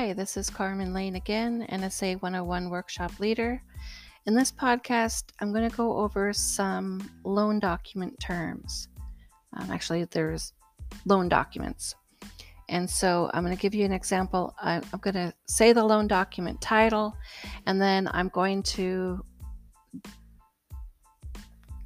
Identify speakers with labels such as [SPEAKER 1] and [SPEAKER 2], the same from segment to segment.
[SPEAKER 1] Hi, this is Carmen Lane again, NSA 101 workshop leader. In this podcast, I'm going to go over some loan document terms. Um, actually, there's loan documents. And so I'm going to give you an example. I'm going to say the loan document title, and then I'm going to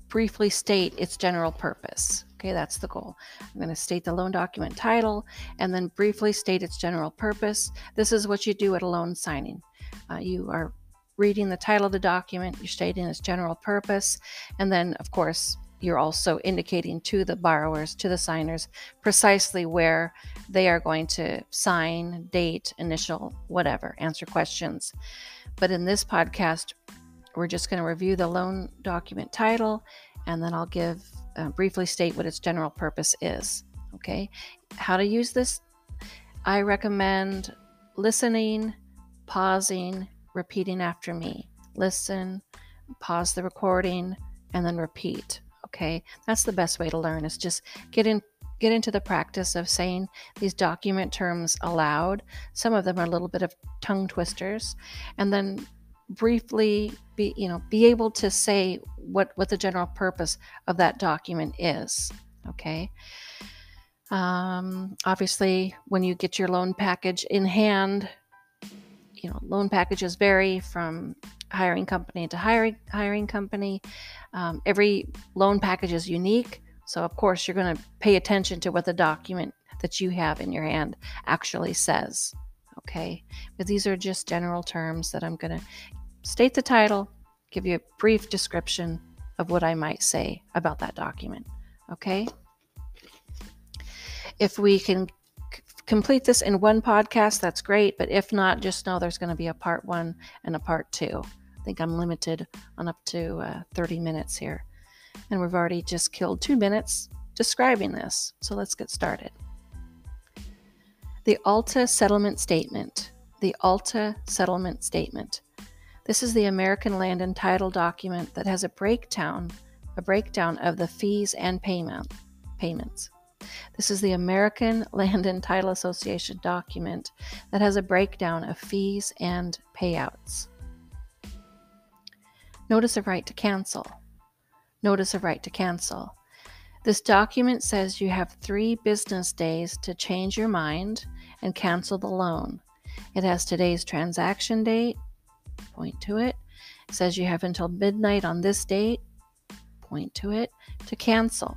[SPEAKER 1] briefly state its general purpose. Okay, that's the goal. I'm going to state the loan document title and then briefly state its general purpose. This is what you do at a loan signing. Uh, you are reading the title of the document, you're stating its general purpose, and then, of course, you're also indicating to the borrowers, to the signers, precisely where they are going to sign, date, initial, whatever, answer questions. But in this podcast, we're just going to review the loan document title and then I'll give uh, briefly state what its general purpose is. Okay, how to use this? I recommend listening, pausing, repeating after me. Listen, pause the recording, and then repeat. Okay, that's the best way to learn. Is just get in get into the practice of saying these document terms aloud. Some of them are a little bit of tongue twisters, and then briefly be you know be able to say what what the general purpose of that document is okay? Um, obviously when you get your loan package in hand you know loan packages vary from hiring company to hiring hiring company. Um, every loan package is unique so of course you're going to pay attention to what the document that you have in your hand actually says okay? But these are just general terms that I'm going to state the title, give you a brief description of what I might say about that document, okay? If we can complete this in one podcast, that's great, but if not, just know there's going to be a part one and a part two. I think I'm limited on up to uh, 30 minutes here. And we've already just killed two minutes describing this. So let's get started. The ALTA Settlement Statement. The ALTA Settlement Statement. This is the American Land and Title document that has a breakdown, a breakdown of the fees and payment payments. This is the American Land and Title Association document that has a breakdown of fees and payouts. Notice of right to cancel. Notice of right to cancel. This document says you have three business days to change your mind and cancel the loan. It has today's transaction date, point to it. It says you have until midnight on this date, point to it, to cancel.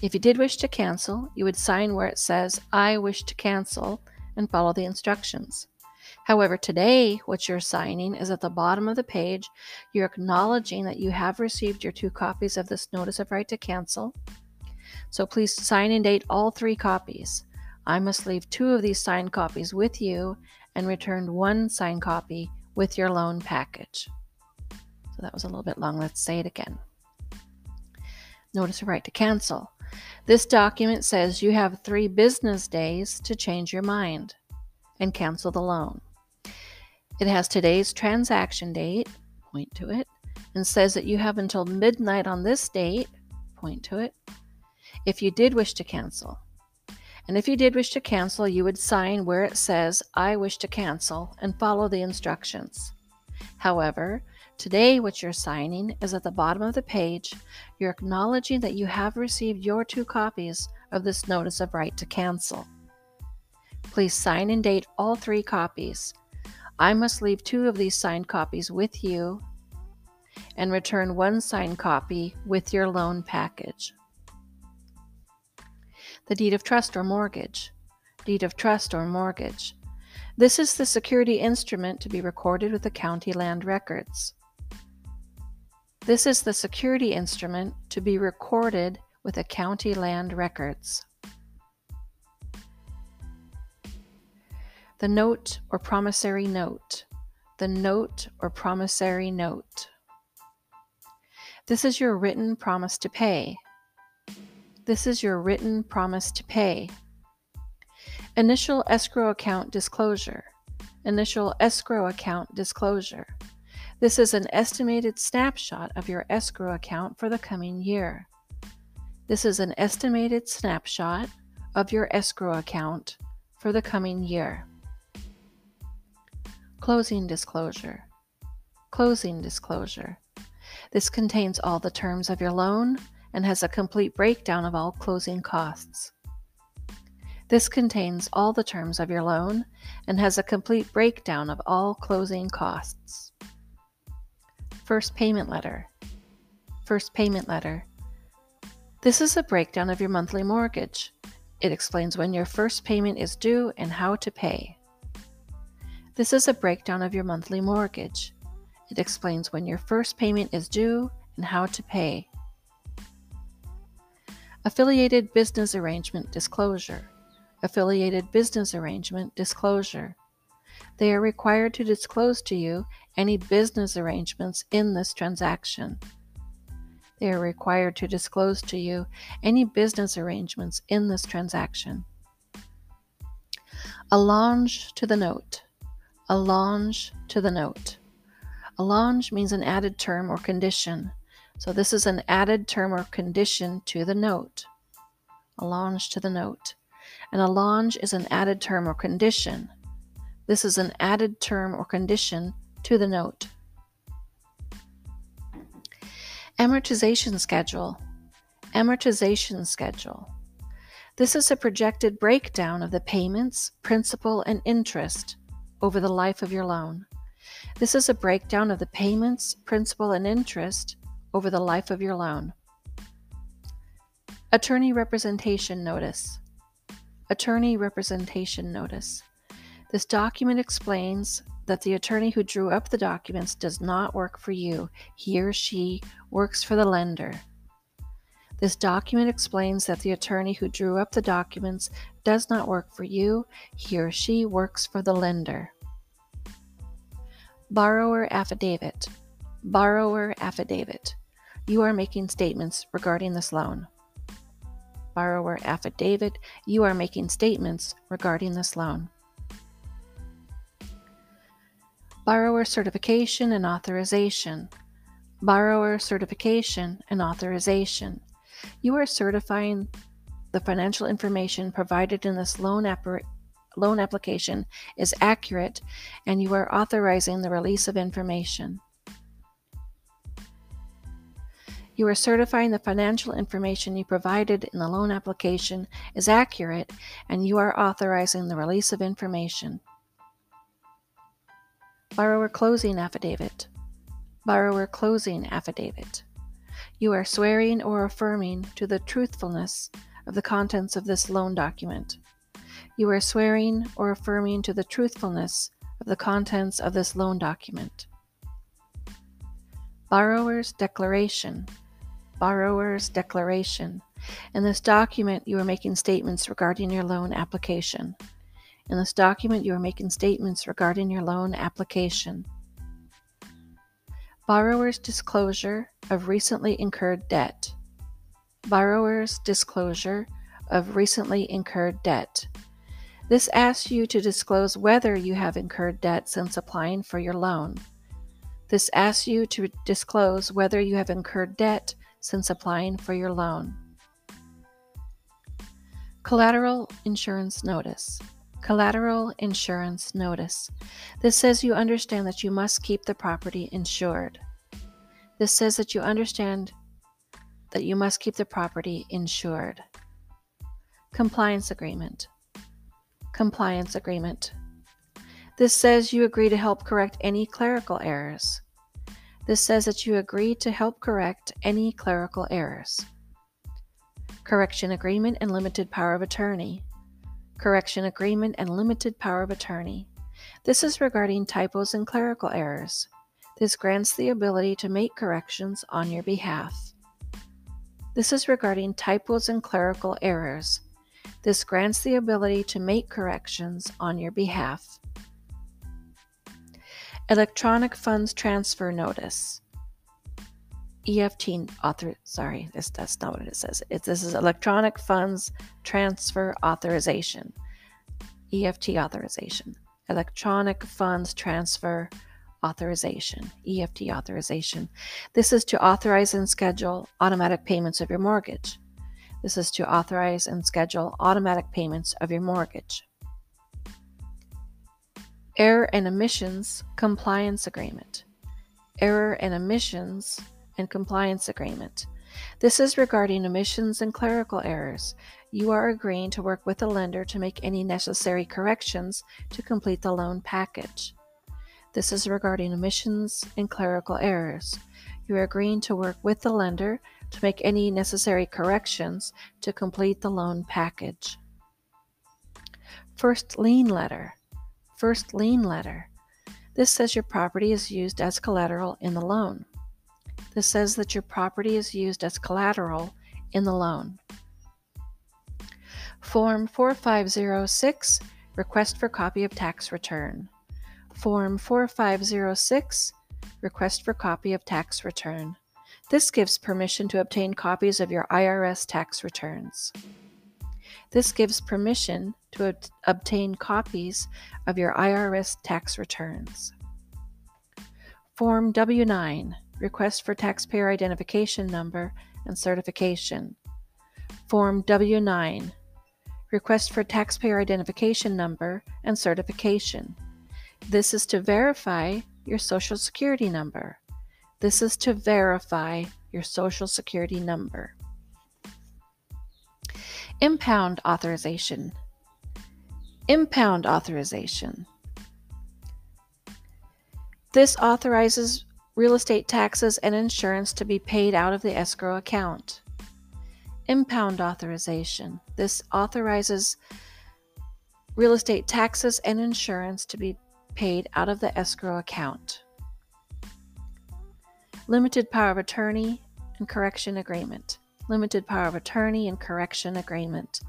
[SPEAKER 1] If you did wish to cancel, you would sign where it says, I wish to cancel, and follow the instructions. However, today, what you're signing is at the bottom of the page. You're acknowledging that you have received your two copies of this notice of right to cancel so please sign and date all three copies. I must leave two of these signed copies with you and return one signed copy with your loan package. So that was a little bit long. Let's say it again. Notice of right to cancel. This document says you have three business days to change your mind and cancel the loan. It has today's transaction date, point to it, and says that you have until midnight on this date, point to it, if you did wish to cancel. And if you did wish to cancel, you would sign where it says, I wish to cancel, and follow the instructions. However, today what you're signing is at the bottom of the page. You're acknowledging that you have received your two copies of this notice of right to cancel. Please sign and date all three copies. I must leave two of these signed copies with you and return one signed copy with your loan package the deed of trust or mortgage. Deed of trust or mortgage. This is the security instrument to be recorded with the county land records. This is the security instrument to be recorded with the county land records. The note or promissory note. The note or promissory note. This is your written promise to pay. This is your written promise to pay. Initial escrow account disclosure. Initial escrow account disclosure. This is an estimated snapshot of your escrow account for the coming year. This is an estimated snapshot of your escrow account for the coming year. Closing disclosure. Closing disclosure. This contains all the terms of your loan and has a complete breakdown of all closing costs. This contains all the terms of your loan and has a complete breakdown of all closing costs. First payment letter. First payment letter. This is a breakdown of your monthly mortgage. It explains when your first payment is due and how to pay. This is a breakdown of your monthly mortgage. It explains when your first payment is due and how to pay. Affiliated Business Arrangement Disclosure. Affiliated Business Arrangement Disclosure. They are required to disclose to you any business arrangements in this transaction. They are required to disclose to you any business arrangements in this transaction. A Allonge to the note. A Allonge to the note. A Allonge means an added term or condition. So this is an added term or condition to the note. Allonge to the note. And a allonge is an added term or condition. This is an added term or condition to the note. Amortization schedule. Amortization schedule. This is a projected breakdown of the payments, principal, and interest over the life of your loan. This is a breakdown of the payments, principal, and interest over the life of your loan. Attorney Representation Notice. Attorney Representation Notice. This document explains that the attorney who drew up the documents does not work for you. He or she works for the lender. This document explains that the attorney who drew up the documents does not work for you. He or she works for the lender. Borrower affidavit. Borrower affidavit. You are making statements regarding this loan. Borrower affidavit. You are making statements regarding this loan. Borrower certification and authorization. Borrower certification and authorization. You are certifying the financial information provided in this loan loan application is accurate and you are authorizing the release of information. You are certifying the financial information you provided in the loan application is accurate and you are authorizing the release of information. Borrower closing affidavit. Borrower closing affidavit. You are swearing or affirming to the truthfulness of the contents of this loan document. You are swearing or affirming to the truthfulness of the contents of this loan document. Borrower's Declaration. Borrower's Declaration. In this document, you are making statements regarding your loan application. In this document, you are making statements regarding your loan application. Borrower's disclosure of recently incurred debt. Borrower's disclosure of recently incurred debt. This asks you to disclose whether you have incurred debt since applying for your loan. This asks you to disclose whether you have incurred debt since applying for your loan. Collateral Insurance Notice. Collateral Insurance Notice. This says you understand that you must keep the property insured. This says that you understand that you must keep the property insured. Compliance Agreement. Compliance Agreement. This says you agree to help correct any clerical errors. This says that you agree to help correct any clerical errors. Correction Agreement and Limited Power of Attorney. Correction Agreement and Limited Power of Attorney. This is regarding typos and clerical errors. This grants the ability to make corrections on your behalf. This is regarding typos and clerical errors. This grants the ability to make corrections on your behalf. Electronic Funds Transfer Notice. EFT author sorry, this that's not what it says. It, this is electronic funds transfer authorization. EFT authorization. Electronic funds transfer authorization. EFT authorization. This is to authorize and schedule automatic payments of your mortgage. This is to authorize and schedule automatic payments of your mortgage. Error and Omissions Compliance Agreement. Error and Omissions and Compliance Agreement. This is regarding omissions and clerical errors. You are agreeing to work with the lender to make any necessary corrections to complete the loan package. This is regarding omissions and clerical errors. You are agreeing to work with the lender to make any necessary corrections to complete the loan package. First lien letter. First lien letter. This says your property is used as collateral in the loan. This says that your property is used as collateral in the loan. Form 4506 Request for copy of tax return. Form 4506 Request for copy of tax return. This gives permission to obtain copies of your IRS tax returns. This gives permission to ob- obtain copies of your IRS tax returns. Form W 9 Request for Taxpayer Identification Number and Certification. Form W 9 Request for Taxpayer Identification Number and Certification. This is to verify your Social Security number. This is to verify your Social Security number. Impound authorization. Impound authorization. This authorizes real estate taxes and insurance to be paid out of the escrow account. Impound authorization. This authorizes real estate taxes and insurance to be paid out of the escrow account. Limited power of attorney and correction agreement. Limited power of attorney and correction agreement.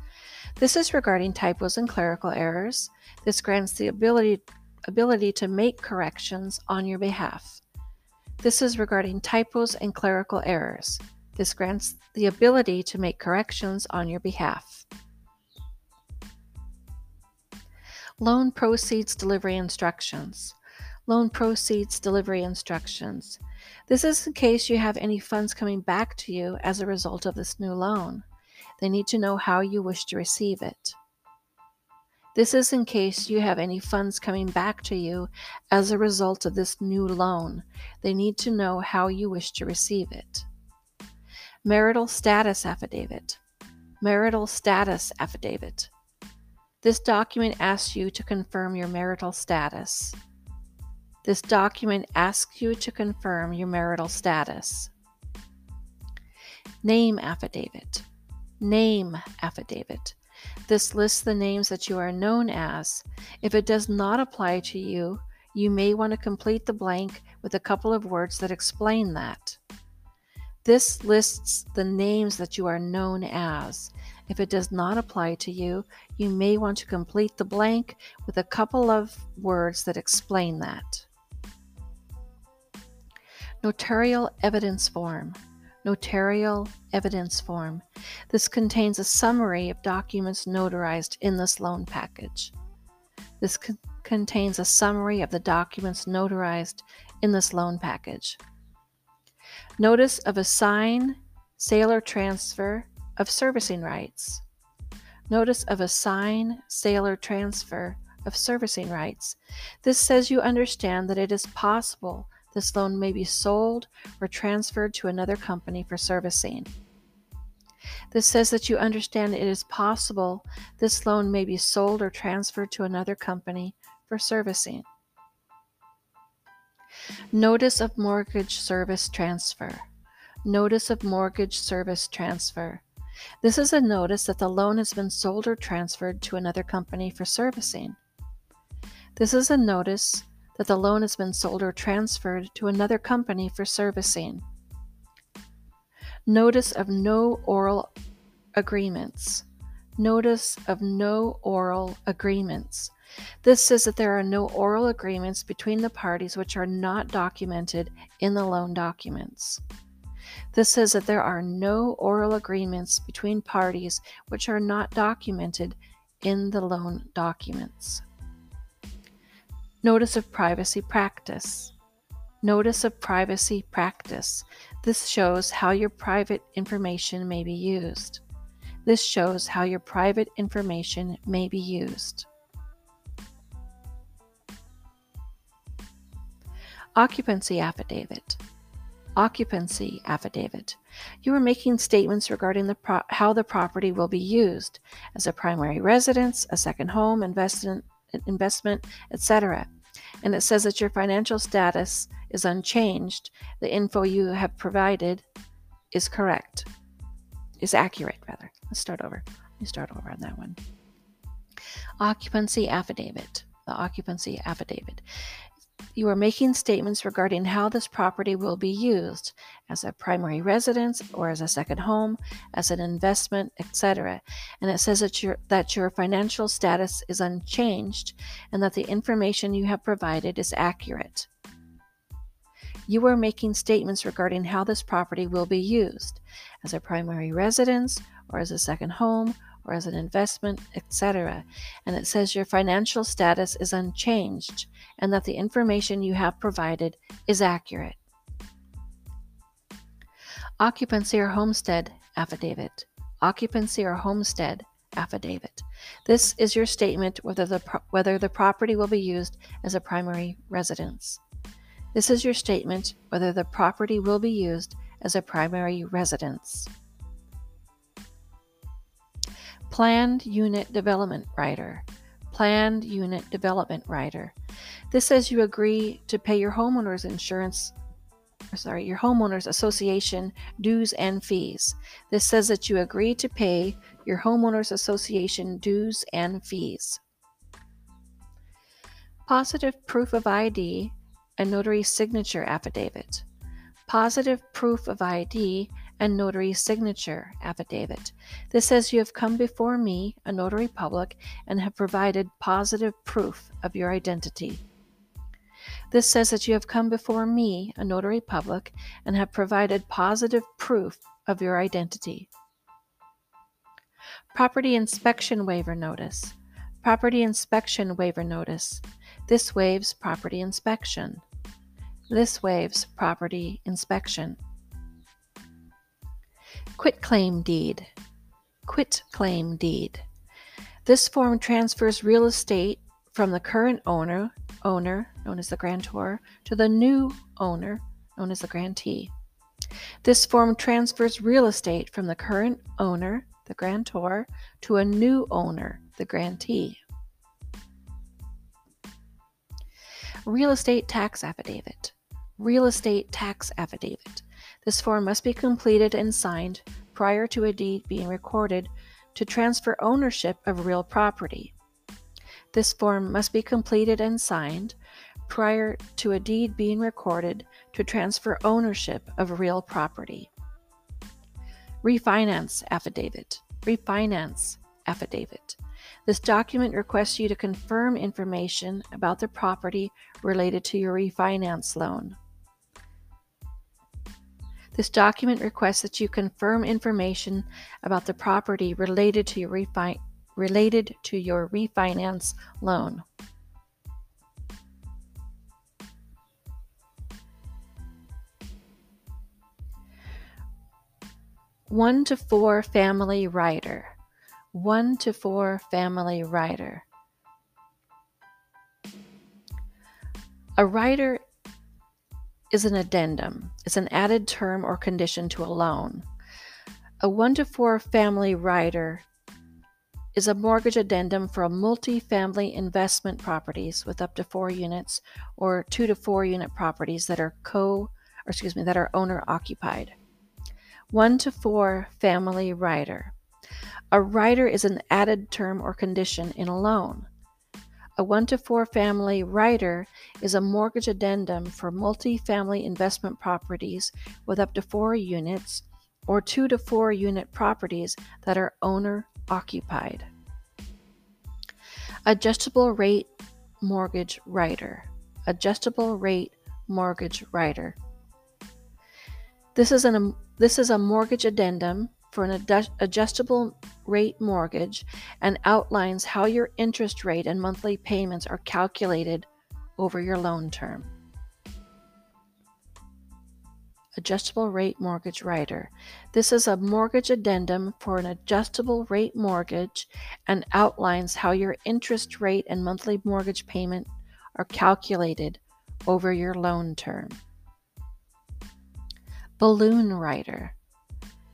[SPEAKER 1] This is regarding typos and clerical errors. This grants the ability, ability to make corrections on your behalf. This is regarding typos and clerical errors. This grants the ability to make corrections on your behalf. Loan proceeds delivery instructions. Loan proceeds delivery instructions. This is in case you have any funds coming back to you as a result of this new loan. They need to know how you wish to receive it. This is in case you have any funds coming back to you as a result of this new loan. They need to know how you wish to receive it. Marital Status Affidavit. Marital Status Affidavit. This document asks you to confirm your marital status. This document asks you to confirm your marital status. Name Affidavit. Name Affidavit. This lists the names that you are known as. If it does not apply to you, you may want to complete the blank with a couple of words that explain that. This lists the names that you are known as. If it does not apply to you, you may want to complete the blank with a couple of words that explain that. Notarial Evidence Form. Notarial Evidence Form. This contains a summary of documents notarized in this loan package. This co- contains a summary of the documents notarized in this loan package. Notice of assign, sale or transfer of servicing rights. Notice of assign, sale or transfer of servicing rights. This says you understand that it is possible this loan may be sold or transferred to another company for servicing. This says that you understand it is possible this loan may be sold or transferred to another company for servicing. Notice of Mortgage Service Transfer. Notice of Mortgage Service Transfer. This is a notice that the loan has been sold or transferred to another company for servicing. This is a notice that the loan has been sold or transferred to another company for servicing. Notice of no oral agreements. Notice of no oral agreements. This says that there are no oral agreements between the parties which are not documented in the loan documents. This says that there are no oral agreements between parties which are not documented in the loan documents. Notice of privacy practice. Notice of privacy practice. This shows how your private information may be used. This shows how your private information may be used. Occupancy affidavit. Occupancy affidavit. You are making statements regarding the pro- how the property will be used as a primary residence, a second home, investment, investment, etc. And it says that your financial status is unchanged. The info you have provided is correct, is accurate, rather. Let's start over. Let me start over on that one. Occupancy affidavit. The occupancy affidavit. You are making statements regarding how this property will be used as a primary residence or as a second home, as an investment, etc. And it says that your, that your financial status is unchanged and that the information you have provided is accurate. You are making statements regarding how this property will be used as a primary residence or as a second home or as an investment, etc. And it says your financial status is unchanged and that the information you have provided is accurate. Occupancy or homestead affidavit. Occupancy or homestead affidavit. This is your statement whether the, pro- whether the property will be used as a primary residence. This is your statement whether the property will be used as a primary residence. Planned Unit Development Rider. Planned Unit Development Rider. This says you agree to pay your homeowner's insurance, sorry, your homeowners association dues and fees. This says that you agree to pay your homeowners association dues and fees. Positive proof of ID and notary signature affidavit. Positive proof of ID and notary signature affidavit. This says you have come before me, a notary public, and have provided positive proof of your identity. This says that you have come before me, a notary public, and have provided positive proof of your identity. Property inspection waiver notice. Property inspection waiver notice. This waives property inspection. This waives property inspection. Quit claim deed. Quit claim deed. This form transfers real estate from the current owner, owner known as the grantor, to the new owner known as the grantee. This form transfers real estate from the current owner, the grantor, to a new owner, the grantee. Real estate tax affidavit. Real estate tax affidavit. This form must be completed and signed prior to a deed being recorded to transfer ownership of real property. This form must be completed and signed prior to a deed being recorded to transfer ownership of real property. Refinance affidavit. Refinance affidavit. This document requests you to confirm information about the property related to your refinance loan. This document requests that you confirm information about the property related to your, refi- related to your refinance loan. One to four family rider. One to four family rider. A rider is an addendum. It's an added term or condition to a loan. A 1 to 4 family rider is a mortgage addendum for multi-family investment properties with up to 4 units or 2 to 4 unit properties that are co or excuse me that are owner occupied. 1 to 4 family rider. A rider is an added term or condition in a loan. A 1 to 4 family rider is a mortgage addendum for multi-family investment properties with up to 4 units or 2 to 4 unit properties that are owner occupied. Adjustable rate mortgage rider. Adjustable rate mortgage rider. This is an this is a mortgage addendum for an adjustable rate mortgage and outlines how your interest rate and monthly payments are calculated over your loan term. Adjustable Rate Mortgage Rider. This is a mortgage addendum for an adjustable rate mortgage and outlines how your interest rate and monthly mortgage payment are calculated over your loan term. Balloon rider.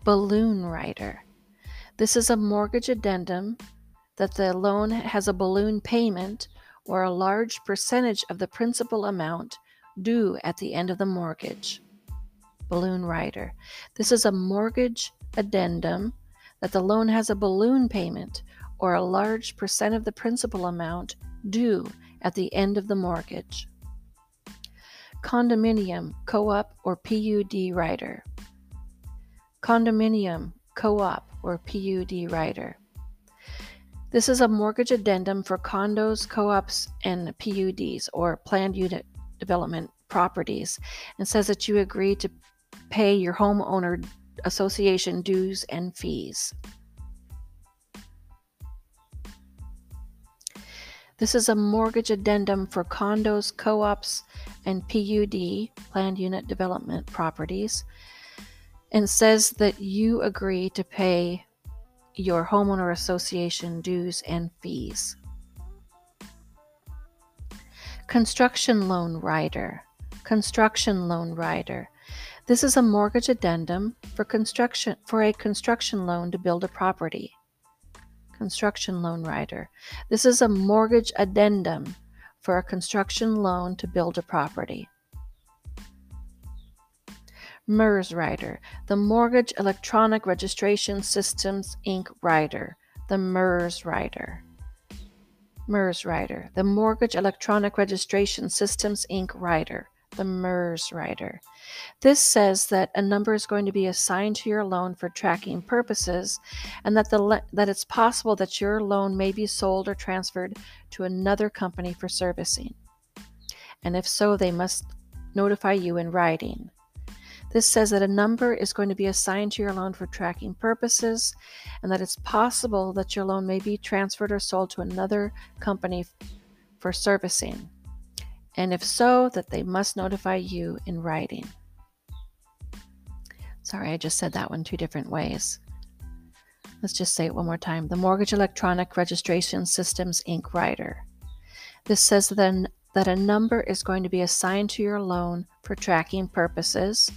[SPEAKER 1] Balloon rider. This is a mortgage addendum that the loan has a balloon payment or a large percentage of the principal amount due at the end of the mortgage. Balloon rider. This is a mortgage addendum that the loan has a balloon payment or a large percent of the principal amount due at the end of the mortgage. Condominium, co op, or PUD rider. Condominium, co op, or PUD rider. This is a mortgage addendum for condos, co ops, and PUDs, or planned unit development properties, and says that you agree to pay your homeowner association dues and fees. This is a mortgage addendum for condos, co ops, and PUD, planned unit development properties, and says that you agree to pay your homeowner association dues and fees. Construction loan rider. Construction loan rider. This is a mortgage addendum for construction for a construction loan to build a property construction loan rider. This is a mortgage addendum for a construction loan to build a property. MERS rider, the Mortgage Electronic Registration Systems Inc. rider, the MERS rider. MERS rider, the Mortgage Electronic Registration Systems Inc. rider the MERS rider. This says that a number is going to be assigned to your loan for tracking purposes and that, the, that it's possible that your loan may be sold or transferred to another company for servicing. And if so, they must notify you in writing. This says that a number is going to be assigned to your loan for tracking purposes and that it's possible that your loan may be transferred or sold to another company for servicing and if so, that they must notify you in writing. Sorry, I just said that one two different ways. Let's just say it one more time. The Mortgage Electronic Registration Systems Inc. rider. This says then that a number is going to be assigned to your loan for tracking purposes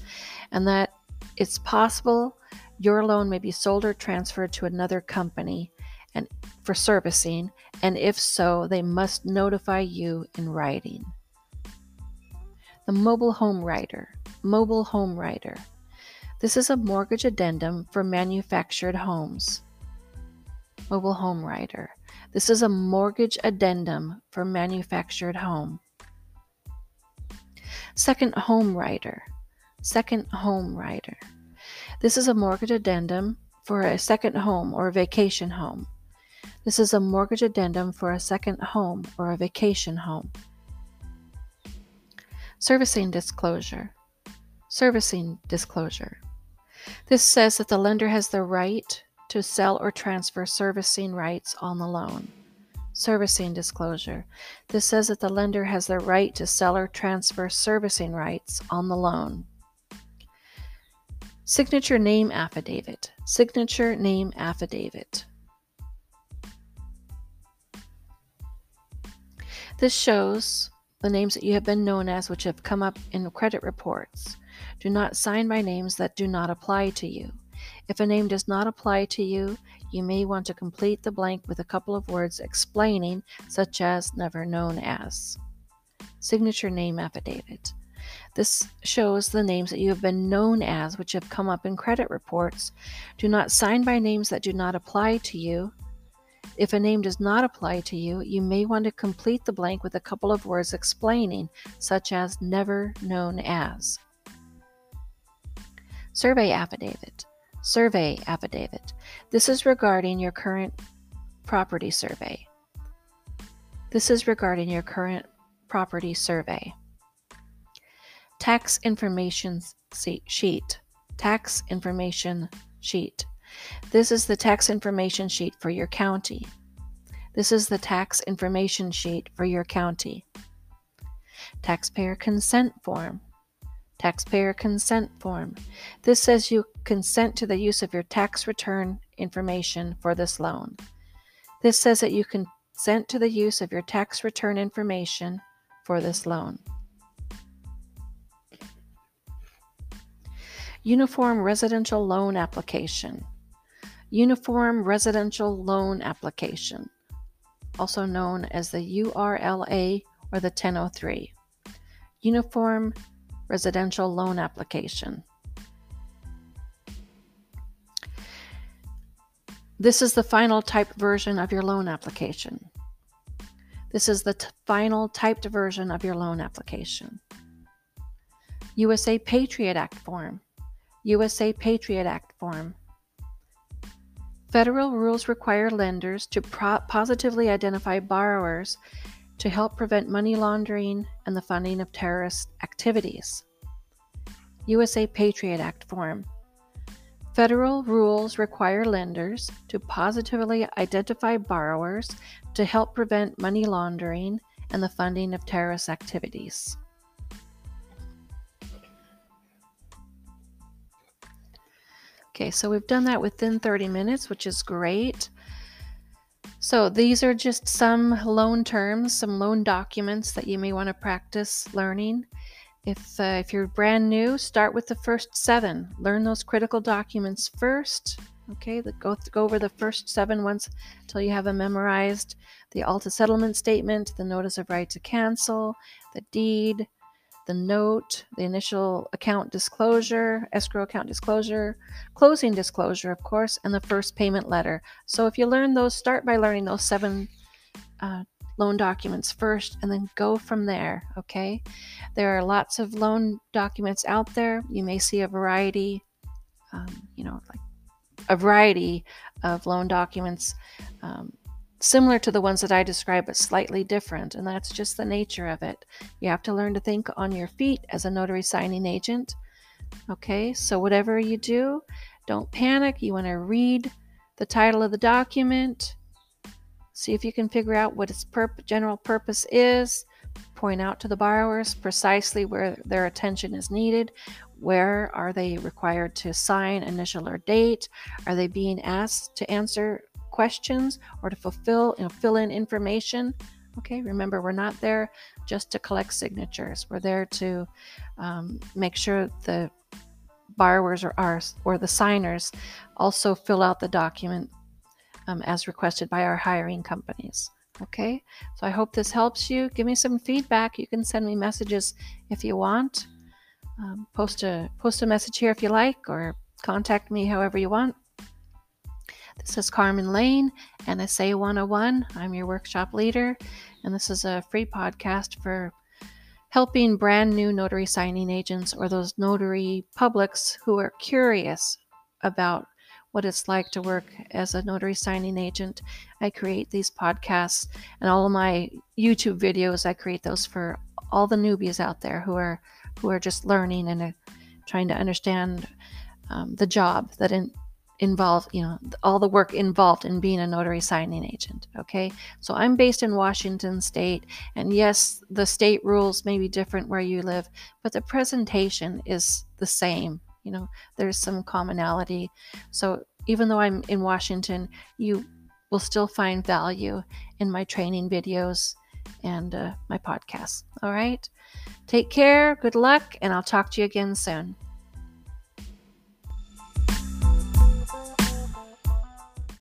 [SPEAKER 1] and that it's possible your loan may be sold or transferred to another company and for servicing and if so they must notify you in writing the Mobile Home Rider. Mobile Home Rider. This is a mortgage addendum for manufactured homes. Mobile Home Rider. This is a mortgage addendum for manufactured home. Second Home Rider. Second Home Rider. This is a mortgage addendum for a second home or vacation home. This is a mortgage addendum for a second home or a vacation home. Servicing disclosure. Servicing disclosure. This says that the lender has the right to sell or transfer servicing rights on the loan. Servicing disclosure. This says that the lender has the right to sell or transfer servicing rights on the loan. Signature name affidavit. Signature name affidavit. This shows the names that you have been known as which have come up in credit reports. Do not sign by names that do not apply to you. If a name does not apply to you, you may want to complete the blank with a couple of words explaining, such as never known as. Signature name affidavit. This shows the names that you have been known as, which have come up in credit reports. Do not sign by names that do not apply to you. If a name does not apply to you, you may want to complete the blank with a couple of words explaining, such as never known as. Survey affidavit. Survey affidavit. This is regarding your current property survey. This is regarding your current property survey. Tax information sheet. Tax information sheet. This is the tax information sheet for your county. This is the tax information sheet for your county. Taxpayer consent form. Taxpayer Consent Form. This says you consent to the use of your tax return information for this loan. This says that you consent to the use of your tax return information for this loan. Uniform Residential Loan Application. Uniform Residential Loan Application, also known as the URLA or the 1003. Uniform Residential Loan Application. This is the final typed version of your loan application. This is the t- final typed version of your loan application. USA Patriot Act form. USA Patriot Act form. Federal rules require lenders to pro- positively identify borrowers to help prevent money laundering and the funding of terrorist activities. USA Patriot Act form. Federal rules require lenders to positively identify borrowers to help prevent money laundering and the funding of terrorist activities. Okay, so we've done that within 30 minutes, which is great. So these are just some loan terms, some loan documents that you may want to practice learning. If, uh, if you're brand new, start with the first seven. Learn those critical documents first. Okay, go, go over the first seven once until you have them memorized. The ALTA settlement statement, the notice of right to cancel, the deed, the note, the initial account disclosure, escrow account disclosure, closing disclosure, of course, and the first payment letter. So if you learn those, start by learning those seven uh, loan documents first and then go from there. Okay. There are lots of loan documents out there. You may see a variety, um, you know, like a variety of loan documents um, similar to the ones that I describe, but slightly different. And that's just the nature of it. You have to learn to think on your feet as a notary signing agent. Okay. So whatever you do, don't panic. You want to read the title of the document See if you can figure out what its general purpose is. Point out to the borrowers precisely where their attention is needed. Where are they required to sign, initial, or date? Are they being asked to answer questions or to fulfill, you know, fill in information? Okay, remember, we're not there just to collect signatures. We're there to um, make sure the borrowers or ours or the signers also fill out the document um, as requested by our hiring companies. Okay, so I hope this helps you. Give me some feedback. You can send me messages if you want. Um, post a post a message here if you like, or contact me however you want. This is Carmen Lane, NSA 101. I'm your workshop leader, and this is a free podcast for helping brand new notary signing agents or those notary publics who are curious about what it's like to work as a notary signing agent. I create these podcasts and all of my YouTube videos. I create those for all the newbies out there who are who are just learning and uh, trying to understand um, the job that in, involved, you know, all the work involved in being a notary signing agent. Okay, so I'm based in Washington State, and yes, the state rules may be different where you live, but the presentation is the same you know there's some commonality. So even though i'm in washington you will still find value in my training videos and uh, my podcasts all right? Take care good luck and i'll talk to you again soon